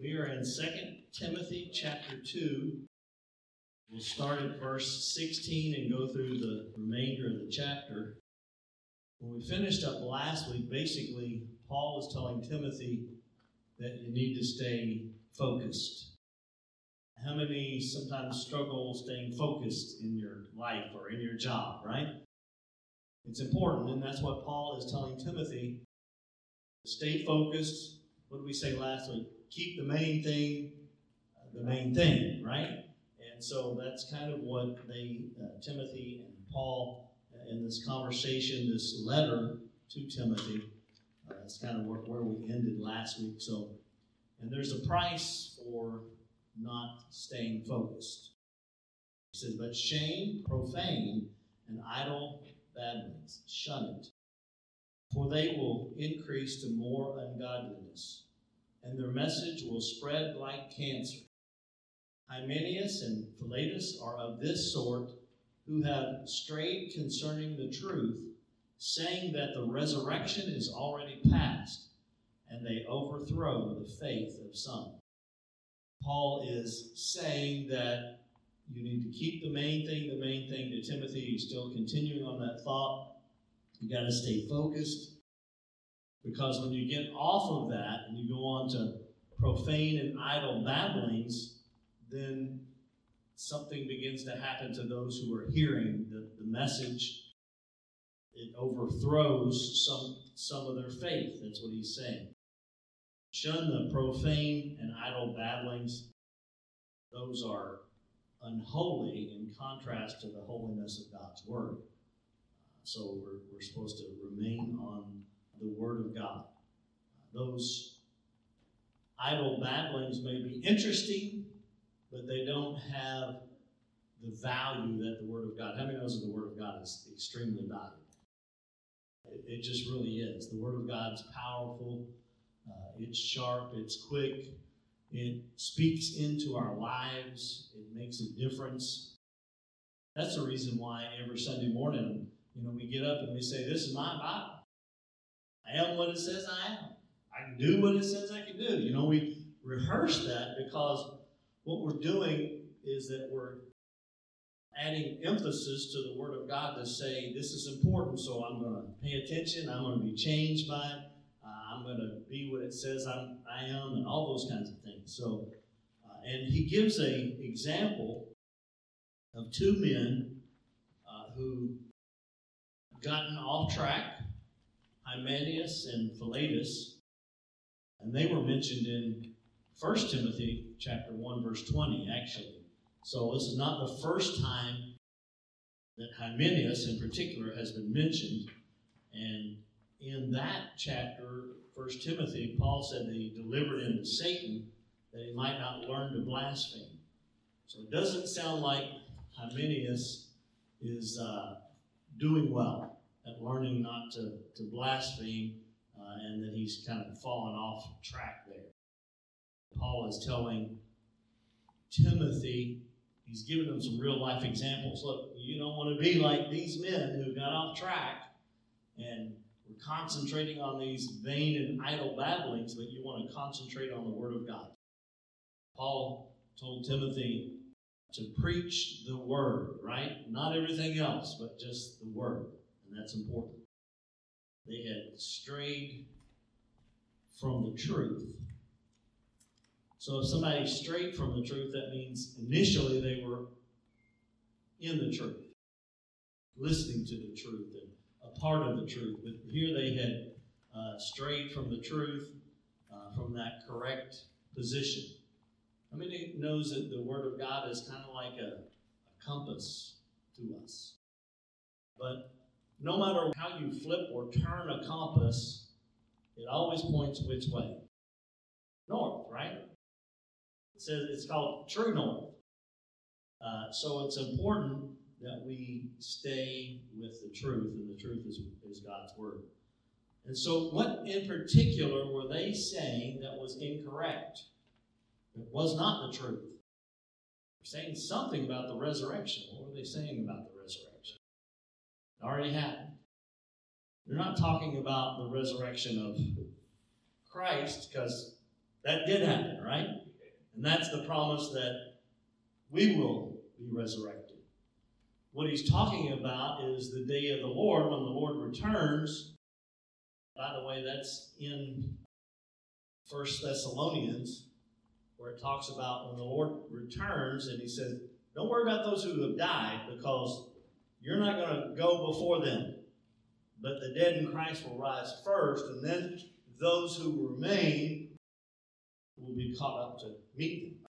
We are in 2 Timothy chapter 2. We'll start at verse 16 and go through the remainder of the chapter. When we finished up last week, basically, Paul was telling Timothy that you need to stay focused. How many sometimes struggle staying focused in your life or in your job, right? It's important, and that's what Paul is telling Timothy. Stay focused. What did we say last week? Keep the main thing uh, the main thing, right? And so that's kind of what they, uh, Timothy and Paul, uh, in this conversation, this letter to Timothy, uh, that's kind of where, where we ended last week. So, and there's a price for not staying focused. He says, but shame, profane, and idle babblings, shun it, for they will increase to more ungodliness and their message will spread like cancer. Hymenaeus and Philetus are of this sort, who have strayed concerning the truth, saying that the resurrection is already past, and they overthrow the faith of some. Paul is saying that you need to keep the main thing the main thing to Timothy. He's still continuing on that thought. You got to stay focused. Because when you get off of that and you go on to profane and idle babblings, then something begins to happen to those who are hearing the, the message. It overthrows some, some of their faith. That's what he's saying. Shun the profane and idle babblings. Those are unholy in contrast to the holiness of God's Word. So we're, we're supposed to remain on the Word of God. Those idle babblings may be interesting, but they don't have the value that the Word of God. How many knows that the Word of God is extremely valuable? It, just really is. The Word of God is powerful. Uh, it's sharp. It's quick. It speaks into our lives. It makes a difference. That's the reason why every Sunday morning, you know, we get up and we say, "This is my Bible." I am what it says I am. I can do what it says I can do. You know, we rehearse that because what we're doing is that we're adding emphasis to the Word of God to say, this is important, so I'm going to pay attention, I'm going to be changed by it, uh, I'm going to be what it says I'm, I am, and all those kinds of things. So, uh, and he gives a example of two men uh, who gotten off track Hymenaeus and Philetus, and they were mentioned in 1 Timothy chapter 1, verse 20, actually. So this is not the first time that Hymenaeus in particular has been mentioned. And in that chapter, 1 Timothy, Paul said that he delivered him to Satan that he might not learn to blaspheme. So it doesn't sound like Hymenaeus is uh, doing well at learning not to, to blaspheme, uh, and that he's kind of fallen off track there. Paul is telling Timothy, he's giving him some real life examples. Look, you don't want to be like these men who got off track and were concentrating on these vain and idle babblings, but you want to concentrate on the Word of God. Paul told Timothy to preach the Word, right? Not everything else, but just the Word and that's important. They had strayed from the truth. So if somebody strayed from the truth, that means initially they were in the truth, listening to the truth and a part of the truth. But here they had uh, strayed from the truth, uh, from that correct position. I mean, it knows that the Word of God is kind of like a, a compass to us. But no matter how you flip or turn a compass, it always points which way? North, right? It says it's called true north. Uh, so it's important that we stay with the truth, and the truth is, is God's word. And so, what in particular were they saying that was incorrect? It was not the truth. They're saying something about the resurrection. What were they saying about the? It already happened. They're not talking about the resurrection of Christ because That did happen, right? And that's the promise that we will be resurrected. What he's talking about is the day of the Lord when the Lord returns. By the way, that's in First Thessalonians, where it talks about when the Lord returns, and he says, Don't worry about those who have died, because you're not going to go before them. But the dead in Christ will rise first, and then those who remain will be caught up to meet them.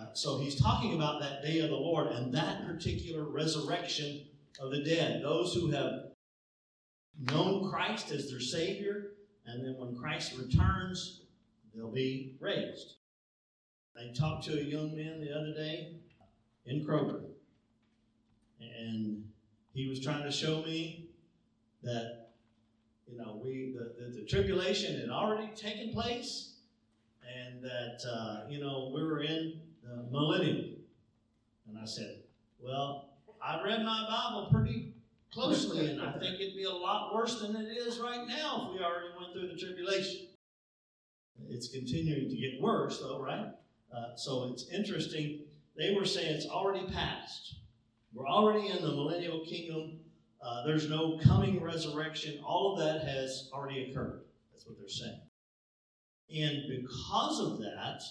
Uh, so he's talking about that day of the Lord and that particular resurrection of the dead. Those who have known Christ as their Savior, and then when Christ returns, they'll be raised. I talked to a young man the other day in Kroger, and he was trying to show me that you know we the, the, the tribulation had already taken place, and that uh, you know we were in the millennium. And I said, Well, I read my Bible pretty closely, and I think it'd be a lot worse than it is right now if we already went through the tribulation. It's continuing to get worse, though, right? Uh, so it's interesting. They were saying it's already passed. We're already in the millennial kingdom. Uh, there's no coming resurrection. All of that has already occurred. That's what they're saying. And because of that,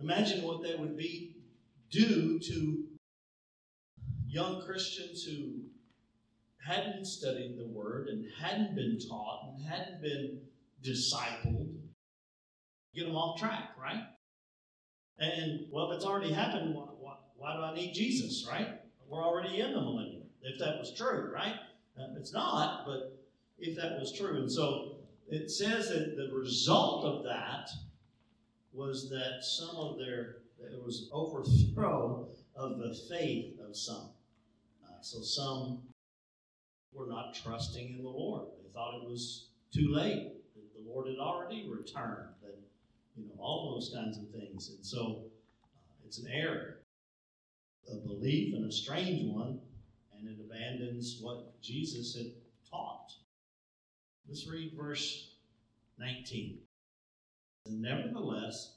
imagine what that would be due to young Christians who hadn't studied the Word and hadn't been taught and hadn't been discipled. Get them off track, right? And, well, if it's already happened, why, do I need Jesus, right? We're already in the millennium, if that was true, right? Uh, it's not, but if that was true. And so it says that the result of that was that some of their, there was overthrow of the faith of some. Uh, so some were not trusting in the Lord. They thought it was too late, the Lord had already returned, that, you know, all those kinds of things. And so uh, it's an error, a belief and a strange one, and it abandons what Jesus had taught. Let's read verse 19. Nevertheless,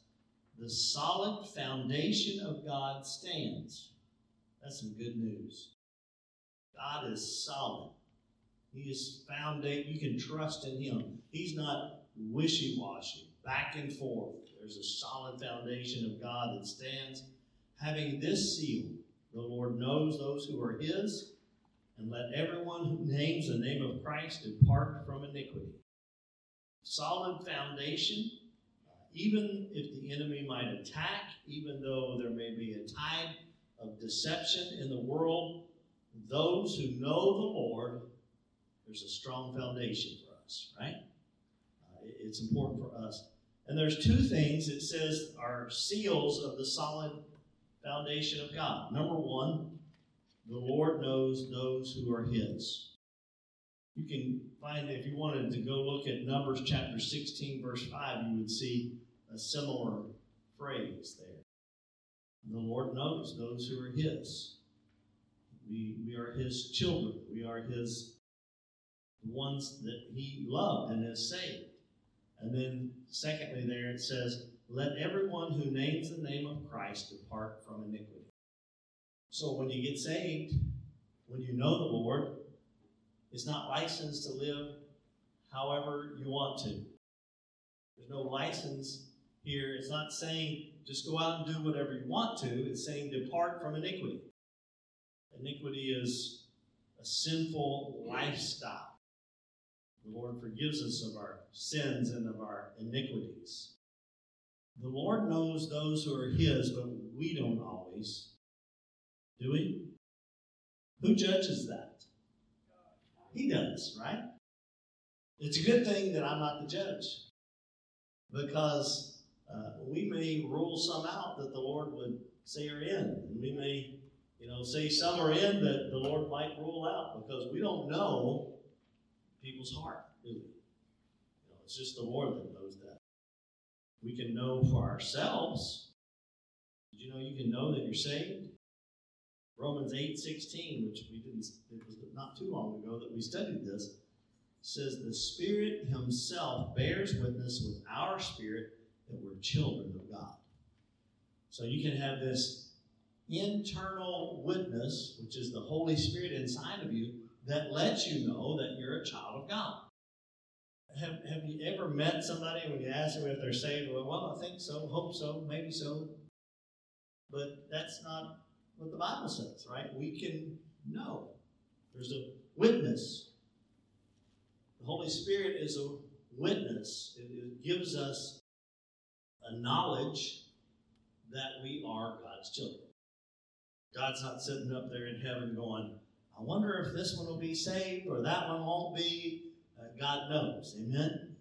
the solid foundation of God stands. That's some good news. God is solid. He is founded. You can trust in Him. He's not wishy washy, back and forth. There's a solid foundation of God that stands. Having this seal, the Lord knows those who are His, and let everyone who names the name of Christ depart from iniquity. Solid foundation, even if the enemy might attack, even though there may be a tide of deception in the world, those who know the Lord there's a strong foundation for us, right? Uh, it's important for us. And there's two things it says are seals of the solid foundation of God. Number one, the Lord knows those who are His. You can find, if you wanted to go look at Numbers chapter 16, verse 5, you would see a similar phrase there. The Lord knows those who are His. We, we are His children. We are His ones that he loved and has saved. And then, secondly, there it says, Let everyone who names the name of Christ depart from iniquity. So when you get saved, when you know the Lord, it's not licensed to live however you want to. There's no license here. It's not saying just go out and do whatever you want to. It's saying depart from iniquity. Iniquity is a sinful lifestyle. The Lord forgives us of our sins and of our iniquities. The Lord knows those who are His, but we don't always. Do we? Who judges that? He does, right? It's a good thing that I'm not the judge because uh, we may rule some out that the Lord would say are in. And we may, you know, say some are in that the Lord might rule out because we don't know people's heart, do we? You know, it's just the Lord that knows that. We can know for ourselves. Did you know you can know that you're saved? Romans 8 16, which we didn't, it was not too long ago that we studied this, says, The Spirit Himself bears witness with our spirit that we're children of God. So you can have this internal witness, which is the Holy Spirit inside of you, that lets you know that you're a child of God. Have, have you ever met somebody when you ask them if they're saved? Well, well, I think so, hope so, maybe so. But that's not what the Bible says, right? We can know. There's a witness. The Holy Spirit is a witness. It, it gives us a knowledge that we are God's children. God's not sitting up there in heaven going, I wonder if this one will be saved or that one won't be. God knows. Amen?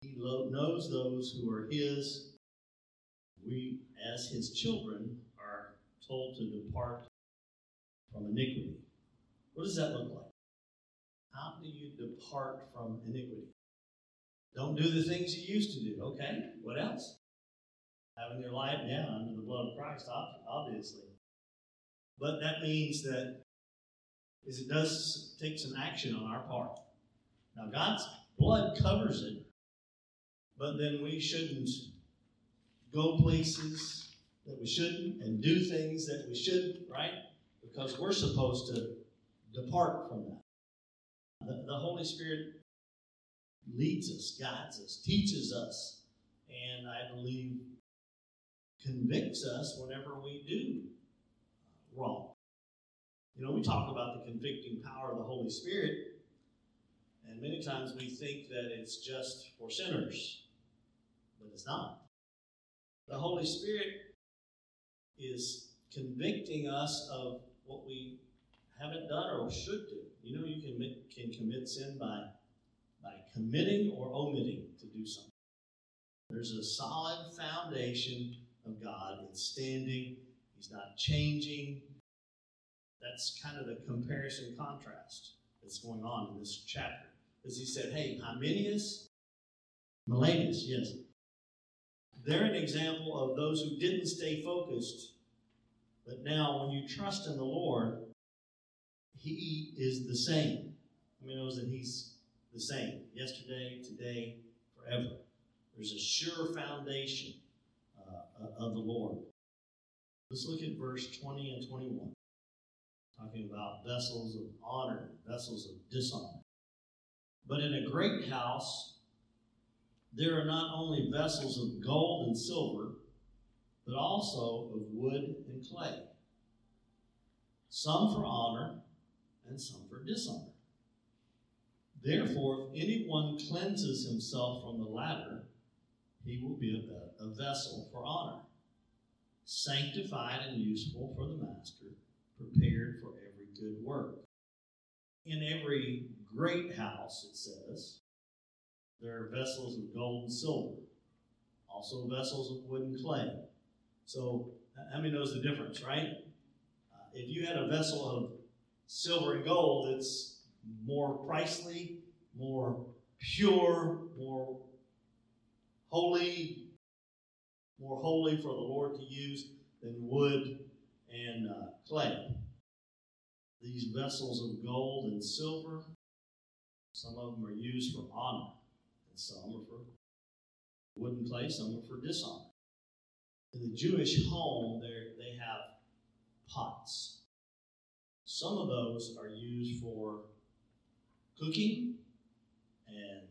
He knows those who are His. We, as His children, are told to depart from iniquity. What does that look like? How do you depart from iniquity? Don't do the things you used to do. Okay, what else? Having your life down under the blood of Christ, obviously. But that means that is it does take some action on our part. Now, God's blood covers it, but then we shouldn't go places that we shouldn't and do things that we shouldn't, right? Because we're supposed to depart from that. The, the Holy Spirit leads us, guides us, teaches us, and I believe convicts us whenever we do wrong. You know, we talk about the convicting power of the Holy Spirit, and many times we think that it's just for sinners, but it's not. The Holy Spirit is convicting us of what we haven't done or should do. You know, you can, can commit sin by, by committing or omitting to do something. There's a solid foundation of God. It's standing, He's not changing. That's kind of the comparison contrast that's going on in this chapter. As he said, hey, Hymenaeus, Melanus, yes. They're an example of those who didn't stay focused, but now when you trust in the Lord, he is the same. I mean, knows that he's the same yesterday, today, forever. There's a sure foundation uh, of the Lord. Let's look at verse 20 and 21. Talking about vessels of honor, vessels of dishonor. But in a great house, there are not only vessels of gold and silver, but also of wood and clay. Some for honor and some for dishonor. Therefore, if anyone cleanses himself from the latter, he will be a, vessel for honor, sanctified and useful for the master, prepared for every good work. In every great house, it says, there are vessels of gold and silver, also vessels of wood and clay. So, how many knows the difference, right? Uh, if you had a vessel of silver and gold, it's more pricely, more pure, more holy, more holy for the Lord to use than wood and uh, clay. These vessels of gold and silver, some of them are used for honor, and some are for wooden clay, some are for dishonor. In the Jewish home, they have pots some of those are used for cooking and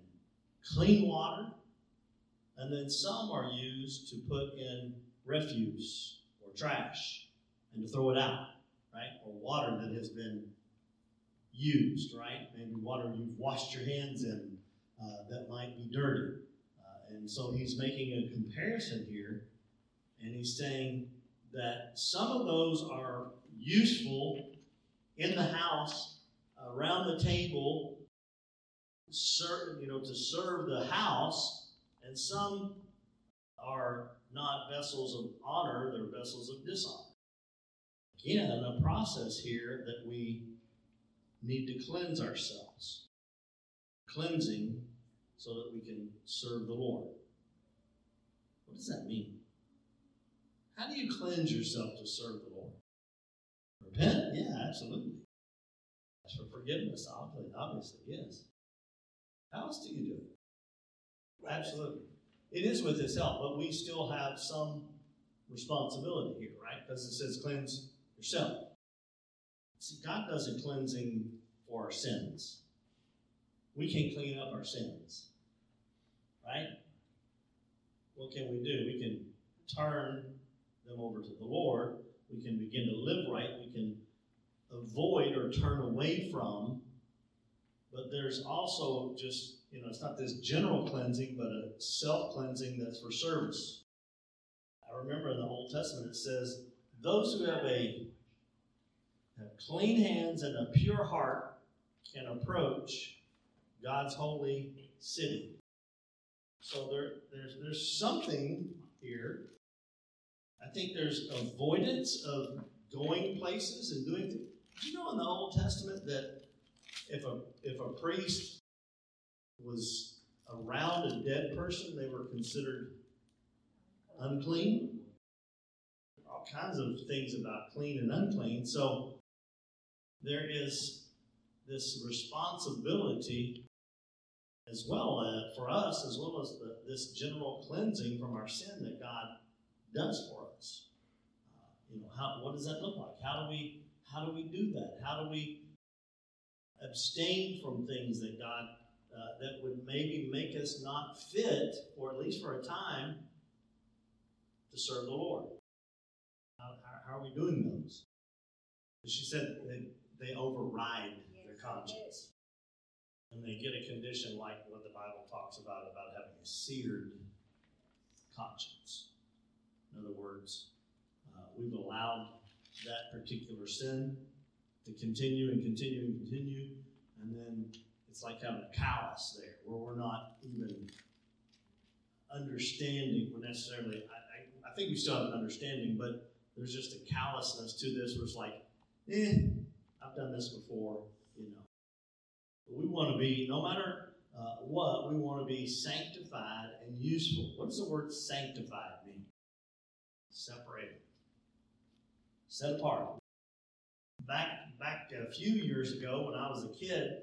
clean water, and then some are used to put in refuse or trash and to throw it out, right? Or water that has been used, right? Maybe water you've washed your hands in uh, that might be dirty. Uh, and so he's making a comparison here, and he's saying that some of those are useful in the house, around the table, serve, you know, to serve the house, and some are not vessels of honor, they're vessels of dishonor. Again, a process here that we need to cleanse ourselves. Cleansing so that we can serve the Lord. What does that mean? How do you cleanse yourself to serve the Lord? Repent? Yeah, absolutely. Ask for forgiveness, obviously, yes. How else do you do it? Absolutely. it is with His help, but we still have some responsibility here, right? Because it says cleanse yourself. See, God does a cleansing for our sins. We can clean up our sins, right? What can we do? We can turn them over to the Lord. We can begin to live right. We can avoid or turn away from. But there's also just, you know, it's not this general cleansing, but a self cleansing that's for service. I remember in the Old Testament it says, those who have a have clean hands and a pure heart can approach God's holy city. So there, there's, there's something here. I think there's avoidance of going places and doing things. You know in the Old Testament that if a if a priest was around a dead person, they were considered unclean? All kinds of things about clean and unclean. So there is this responsibility as well uh, for us, as well as the, this general cleansing from our sin that God does for us. Uh, you know, how, what does that look like? How do we how do we do that? How do we abstain from things that God uh, that would maybe make us not fit, or at least for a time, to serve the Lord? How, how, are we doing those? She said they, they override yes, their conscience. And they get a condition like what the Bible talks about, about having a seared conscience. In other words, uh, we've allowed that particular sin to continue and continue and continue, and then it's like having a callus there where we're not even understanding necessarily. I, I, I think we still have an understanding, but there's just a callousness to this where it's like, eh, I've done this before, you know. But we want to be, no matter uh, what, we want to be sanctified and useful. What does the word sanctified mean? Separated, set apart. Back back a few years ago, when I was a kid,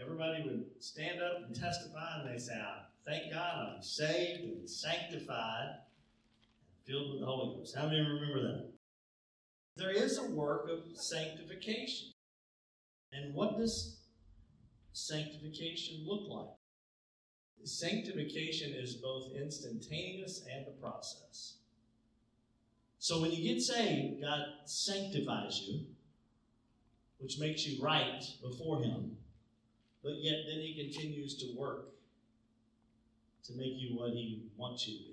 everybody would stand up and testify, and they'd say, "Thank God I'm saved and sanctified, filled with the Holy Ghost." How many remember that? There is a work of sanctification. And what does sanctification look like? Sanctification is both instantaneous and a process. So when you get saved, God sanctifies you, which makes you right before Him, but yet then He continues to work to make you what He wants you to be.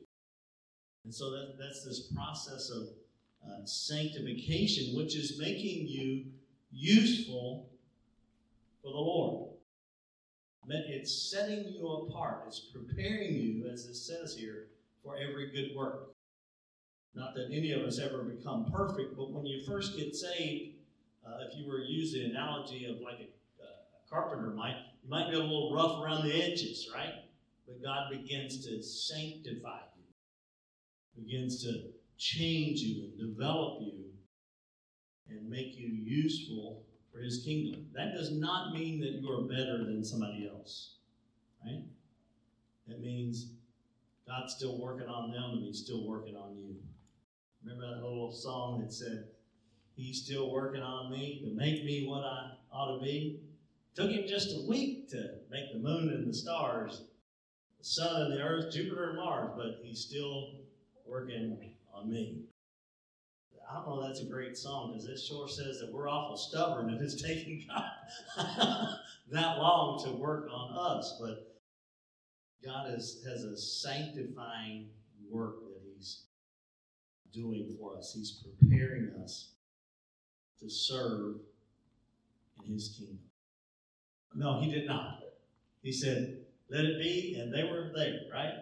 And so that, that's this process of uh, sanctification, which is making you useful for the Lord. It's setting you apart. It's preparing you, as it says here, for every good work. Not that any of us ever become perfect, but when you first get saved, uh, if you were to use the analogy of like a, a carpenter might, you might be a little rough around the edges, right? But God begins to sanctify begins to change you and develop you and make you useful for his kingdom. That does not mean that you are better than somebody else, right? It means God's still working on them and he's still working on you. Remember that little song that said, He's still working on me to make me what I ought to be? Took him just a week to make the moon and the stars, the sun and the earth, Jupiter and Mars, but he's still working on me. I don't know that's a great song because it sure says that we're awful stubborn if it's taking God that long to work on us. But God is, has a sanctifying work that He's doing for us. He's preparing us to serve in His kingdom. No, He did not. He said, Let it be, and they were there, right?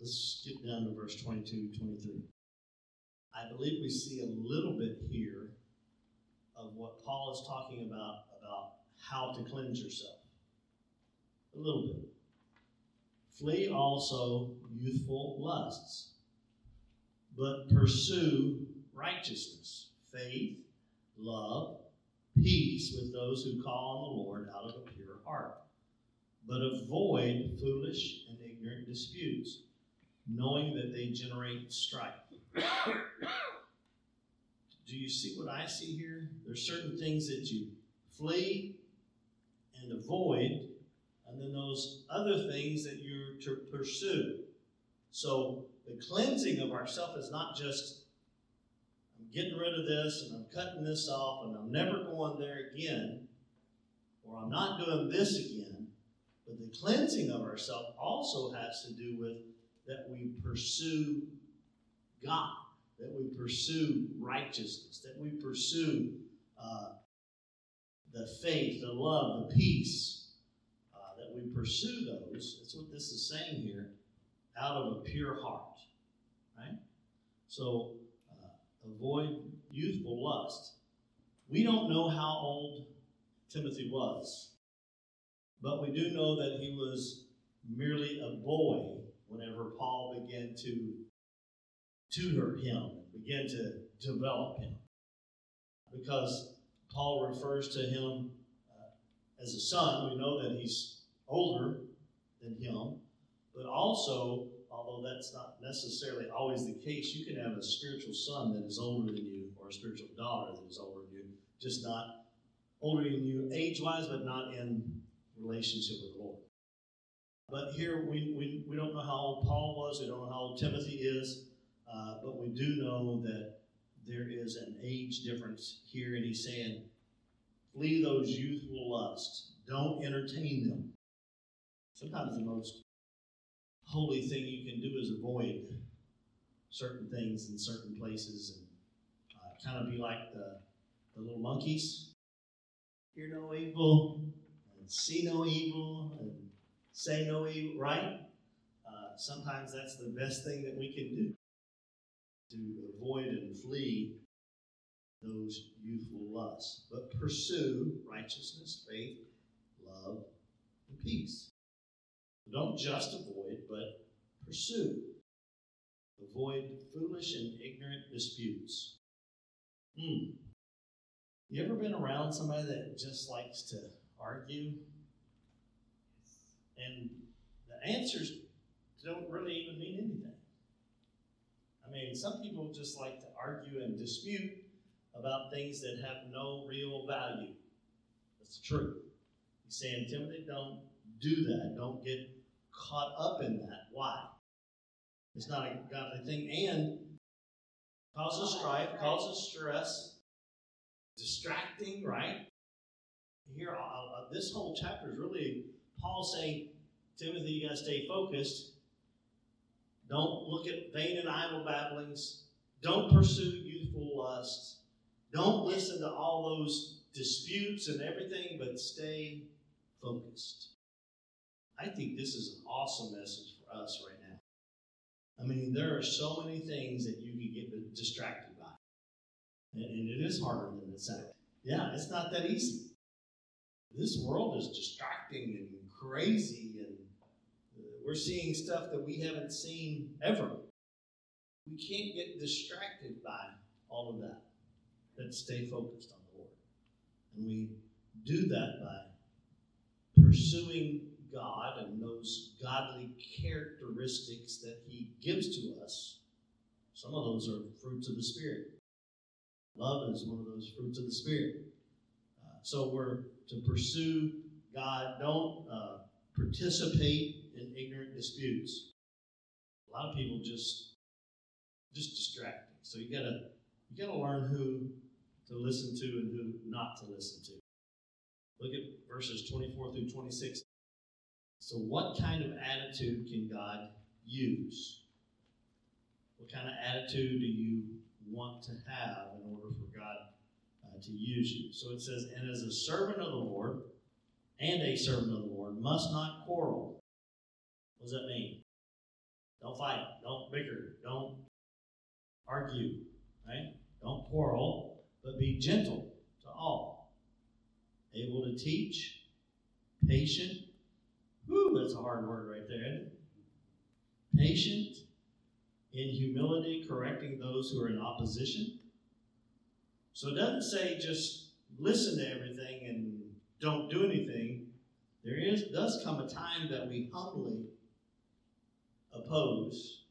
Let's skip down to verse 22, 23. I believe we see a little bit here of what Paul is talking about about how to cleanse yourself. A little bit. Flee also youthful lusts, but pursue righteousness, faith, love, peace with those who call on the Lord out of a pure heart. But avoid foolish and ignorant disputes knowing that they generate strife. Do you see what I see here? There's certain things that you flee and avoid, and then those other things that you're to pursue. So the cleansing of ourself is not just I'm getting rid of this and I'm cutting this off and I'm never going there again, or I'm not doing this again. But the cleansing of ourself also has to do with that we pursue God, that we pursue righteousness, that we pursue uh, the faith, the love, the peace, uh, that we pursue those. That's what this is saying here, out of a pure heart, right? So uh, avoid youthful lust. We don't know how old Timothy was, but we do know that he was merely a boy whenever Paul began to tutor him, began to develop him. Because Paul refers to him uh, as a son, we know that he's older than him, but also, although that's not necessarily always the case, you can have a spiritual son that is older than you, or a spiritual daughter that is older than you, just not older than you age wise, but not in relationship with the Lord. But here we, we, we don't know how old Paul was, we don't know how old Timothy is, uh, but we do know that there is an age difference here, and he's saying, flee those youthful lusts, don't entertain them. Sometimes the most holy thing you can do is avoid certain things in certain places and uh, kind of be like the, the little monkeys. Hear no evil, and see no evil, and say no evil, right? Uh, sometimes that's the best thing that we can do to avoid and flee those youthful lusts, but pursue righteousness, faith, love, and peace. Don't just avoid, but pursue. Avoid foolish and ignorant disputes. Hmm. You ever been around somebody that just likes to argue? And the answers don't really even mean anything. I mean, some people just like to argue and dispute about things that have no real value. That's the truth. He's saying, Timothy, don't do that. Don't get caught up in that. Why? It's not a godly thing and causes strife, causes stress, distracting, right? Here, uh, uh this whole chapter is really Paul saying, Timothy, you got to stay focused. Don't look at vain and idle babblings. Don't pursue youthful lusts. Don't listen to all those disputes and everything, but stay focused. I think this is an awesome message for us right now. I mean, there are so many things that you can get distracted by. And, it is harder than it sounds. Yeah, it's not that easy. This world is distracting and crazy, and uh, we're seeing stuff that we haven't seen ever. We can't get distracted by all of that. Let's stay focused on the Lord. And we do that by pursuing God and those godly characteristics that He gives to us. Some of those are fruits of the Spirit. Love is one of those fruits of the Spirit. Uh, so we're to pursue God. Don't uh, participate in ignorant disputes. A lot of people just just distracting. So you gotta you gotta learn who to listen to and who not to listen to. Look at verses 24 through 26. So, what kind of attitude can God use? What kind of attitude do you want to have in order for God uh, to use you? So it says, And as a servant of the Lord, and a servant of the Lord, must not quarrel. What does that mean? Don't fight. Don't bicker. Don't argue. Right? Don't quarrel, but be gentle to all. Able to teach, patient. Whew, that's a hard word right there? Patient, in humility, correcting those who are in opposition. So it doesn't say just listen to everything and don't do anything. There is does come a time that we humbly oppose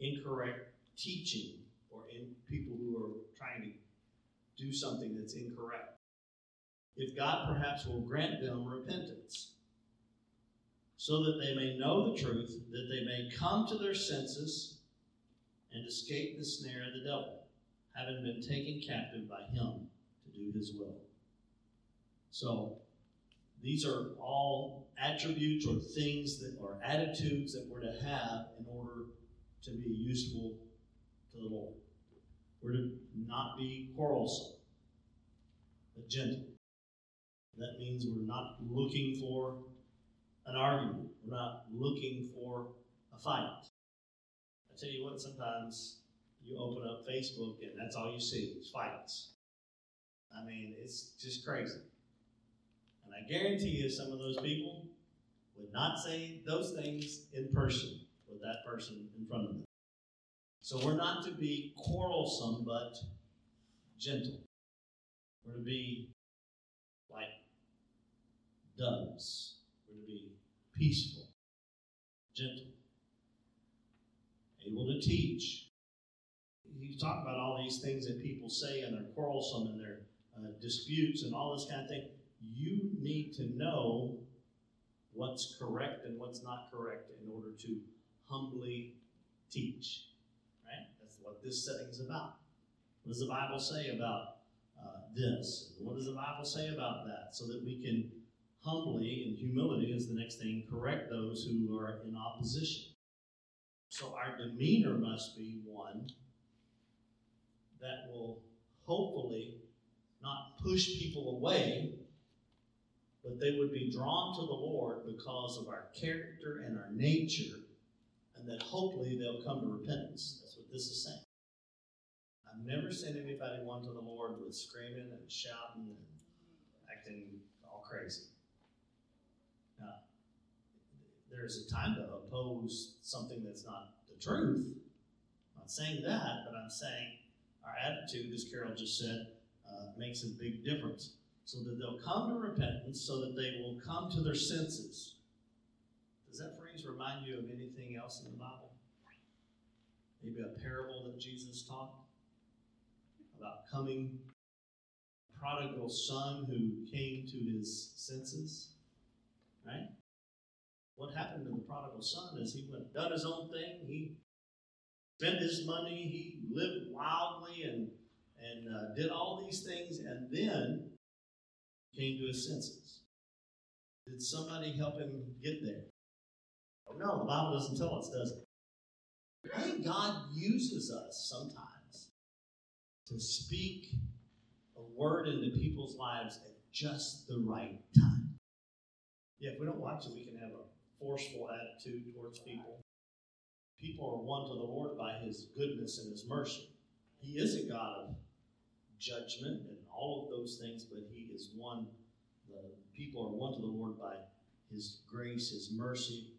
incorrect teaching or in people who are trying to do something that's incorrect. If God perhaps will grant them repentance, so that they may know the truth, that they may come to their senses and escape the snare of the devil, having been taken captive by him to do his will. So, these are all attributes or things that are attitudes that we're to have in order to be useful to the Lord. We're to not be quarrelsome, but gentle. That means we're not looking for an argument. We're not looking for a fight. I tell you what, sometimes you open up Facebook and that's all you see is fights. I mean, it's just crazy. And I guarantee you, some of those people would not say those things in person with that person in front of them. So we're not to be quarrelsome, but gentle. We're to be like doves. We're to be peaceful, gentle, able to teach. He's talking about all these things that people say and they're quarrelsome and they're uh, disputes and all this kind of thing. You need to know what's correct and what's not correct in order to humbly teach. Right? That's what this setting is about. What does the Bible say about uh, this? What does the Bible say about that? So that we can humbly, and humility is the next thing, correct those who are in opposition. So our demeanor must be one that will hopefully not push people away, but they would be drawn to the Lord because of our character and our nature, and that hopefully they'll come to repentance. That's what this is saying. I've never seen anybody won to the Lord with screaming and shouting and acting all crazy. Now, there's a time to oppose something that's not the truth. I'm not saying that, but I'm saying our attitude, as Carol just said, uh, makes a big difference. So that they'll come to repentance, so that they will come to their senses. Does that phrase remind you of anything else in the Bible? Maybe a parable that Jesus taught about coming prodigal son who came to his senses, right? What happened to the prodigal son is he went done his own thing. He spent his money. He lived wildly and and uh, did all these things, and then came to his senses. Did somebody help him get there? No, the Bible doesn't tell us, does it? I think God uses us sometimes to speak a word into people's lives at just the right time. Yeah, if we don't watch it, we can have a forceful attitude towards people. People are won to the Lord by His goodness and His mercy. He is a God of judgment and all of those things, but He is one. The people are won to the Lord by His grace, His mercy,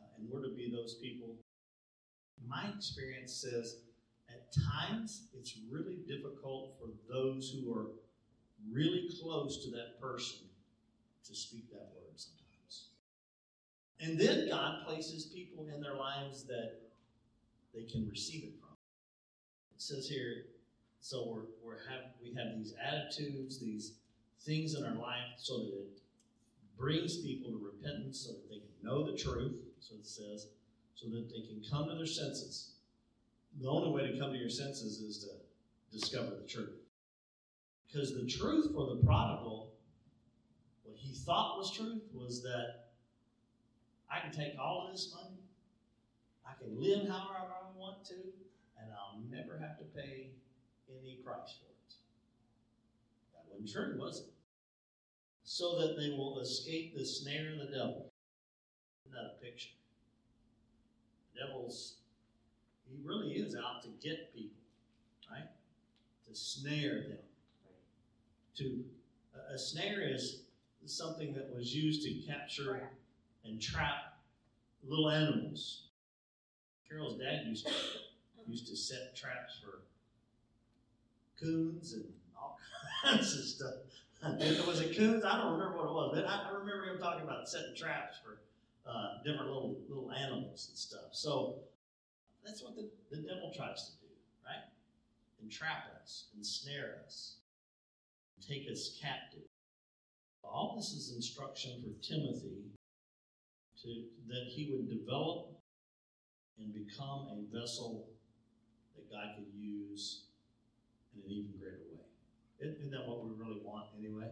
uh, and we're to be those people. My experience says at times it's really difficult for those who are really close to that person to speak that word sometimes. And then God places people in their lives that they can receive it from. It says here, so we're, we're have, we have these attitudes, these things in our life so that it brings people to repentance so that they can know the truth, so it says, so that they can come to their senses. The only way to come to your senses is to discover the truth. Because the truth for the prodigal, what he thought was truth, was that I can take all of this money, I can live however I want to, and I'll never have to pay any price for it. That wasn't true, was it? So that they will escape the snare of the devil. Not a picture. The devil's, he really is out to get people, right? To snare them. To a, a snare is something that was used to capture and trap little animals. Carol's dad used to used to set traps for coons and all kinds of stuff. It was a coons, I don't remember what it was, but I, I remember him talking about setting traps for uh, different little little animals and stuff. So that's what the, the devil tries to do, right? Entrap us, ensnare us, take us captive. All this is instruction for Timothy to that he would develop and become a vessel that God could use in an even greater way. Isn't that what we really want anyway?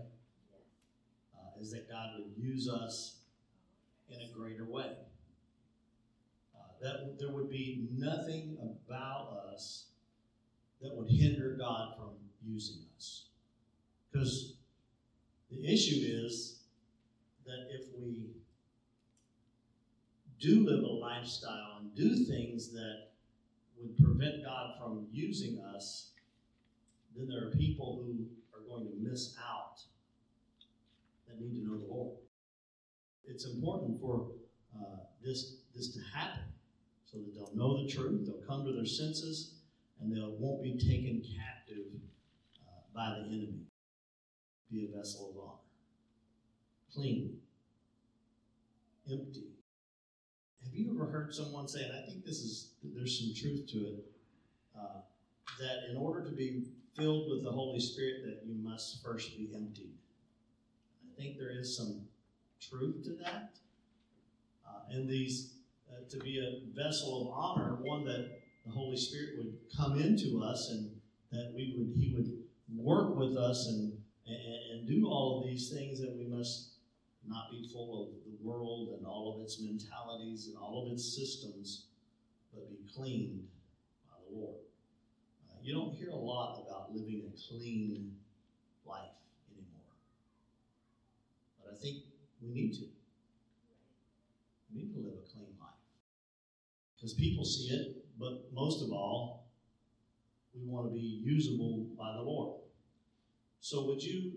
Uh, is that God would use us in a greater way. Uh, that there would be nothing about us that would hinder God from using us. Because the issue is that if we do live a lifestyle and do things that would prevent God from using us, then there are people who are going to miss out that need to know the Lord. It's important for uh, this this to happen so that they'll know the truth, they'll come to their senses, and they won't be taken captive uh, by the enemy. Be a vessel of honor, clean, empty. Have you ever heard someone say, and I think this is there's some truth to it, uh, that in order to be filled with the Holy Spirit, that you must first be emptied. I think there is some truth to that. Uh, and these, uh, to be a vessel of honor, one that the Holy Spirit would come into us and that we would, He would work with us and, and, and do all of these things that we must not be full of the world and all of its mentalities and all of its systems, but be cleaned by the Lord. You don't hear a lot about living a clean life anymore. But I think we need to. We need to live a clean life. Because people see it, but most of all, we want to be usable by the Lord. So, would you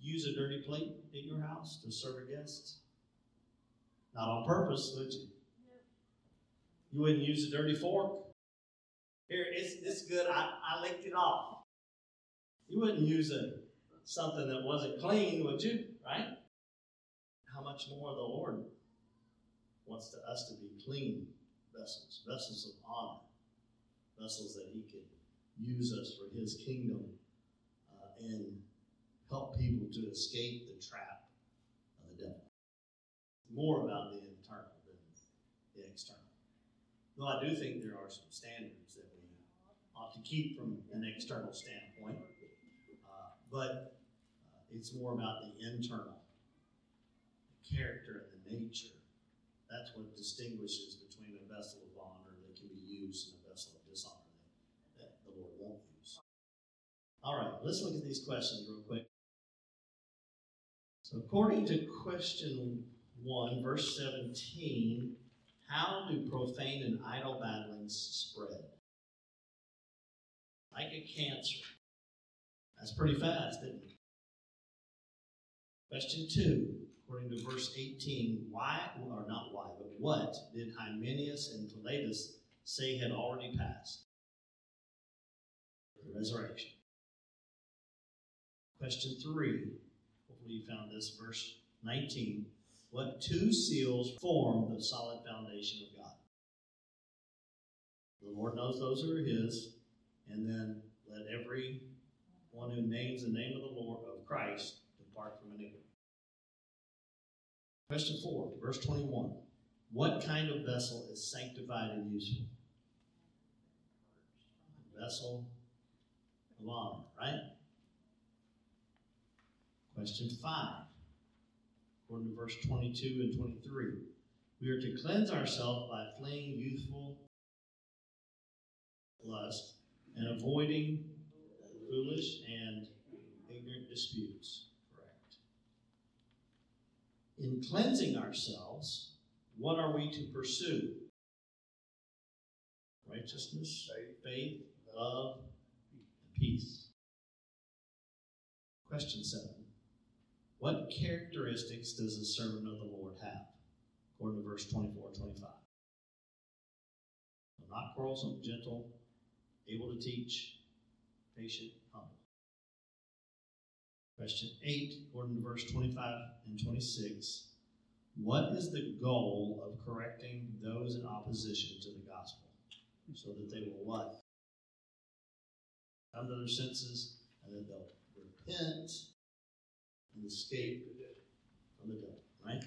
use a dirty plate in your house to serve a guest? Not on purpose, would you? You wouldn't use a dirty fork? Here, it's, it's good. I, I licked it off. You wouldn't use a, something that wasn't clean, would you? Right? How much more the Lord wants to, us to be clean vessels, vessels of honor, vessels that He can use us for His kingdom uh, and help people to escape the trap of the devil. More about the internal than the external. Though I do think there are some standards that ought to keep from an external standpoint, uh, but uh, it's more about the internal, the character and the nature. That's what distinguishes between a vessel of honor that can be used and a vessel of dishonor that, that the Lord won't use. All right, let's look at these questions real quick. So, according to question 1, verse 17, how do profane and idle babblings spread? Like a cancer. That's pretty fast, isn't it? Question 2, according to verse 18, why, or not why, but what did Hymenaeus and Philetus say had already passed? The resurrection. Question 3, hopefully you found this, verse 19. What two seals form the solid foundation of God? The Lord knows those who are His, and then let every one who names the name of the Lord of Christ depart from iniquity. Question 4, verse 21. What kind of vessel is sanctified and useful? A vessel of honor, right? Question 5, according to verse 22 and 23. We are to cleanse ourselves by fleeing youthful lust and avoiding foolish and ignorant disputes. Correct. In cleansing ourselves, what are we to pursue? Righteousness, faith, love, peace. Question seven. What characteristics does the servant of the Lord have? According to verse 24 25. Not quarrelsome, gentle, able to teach, patient, humble. Question 8, according to verse 25 and 26. What is the goal of correcting those in opposition to the gospel? so that they will what? Come to their senses, and then they'll repent and escape from the devil, right?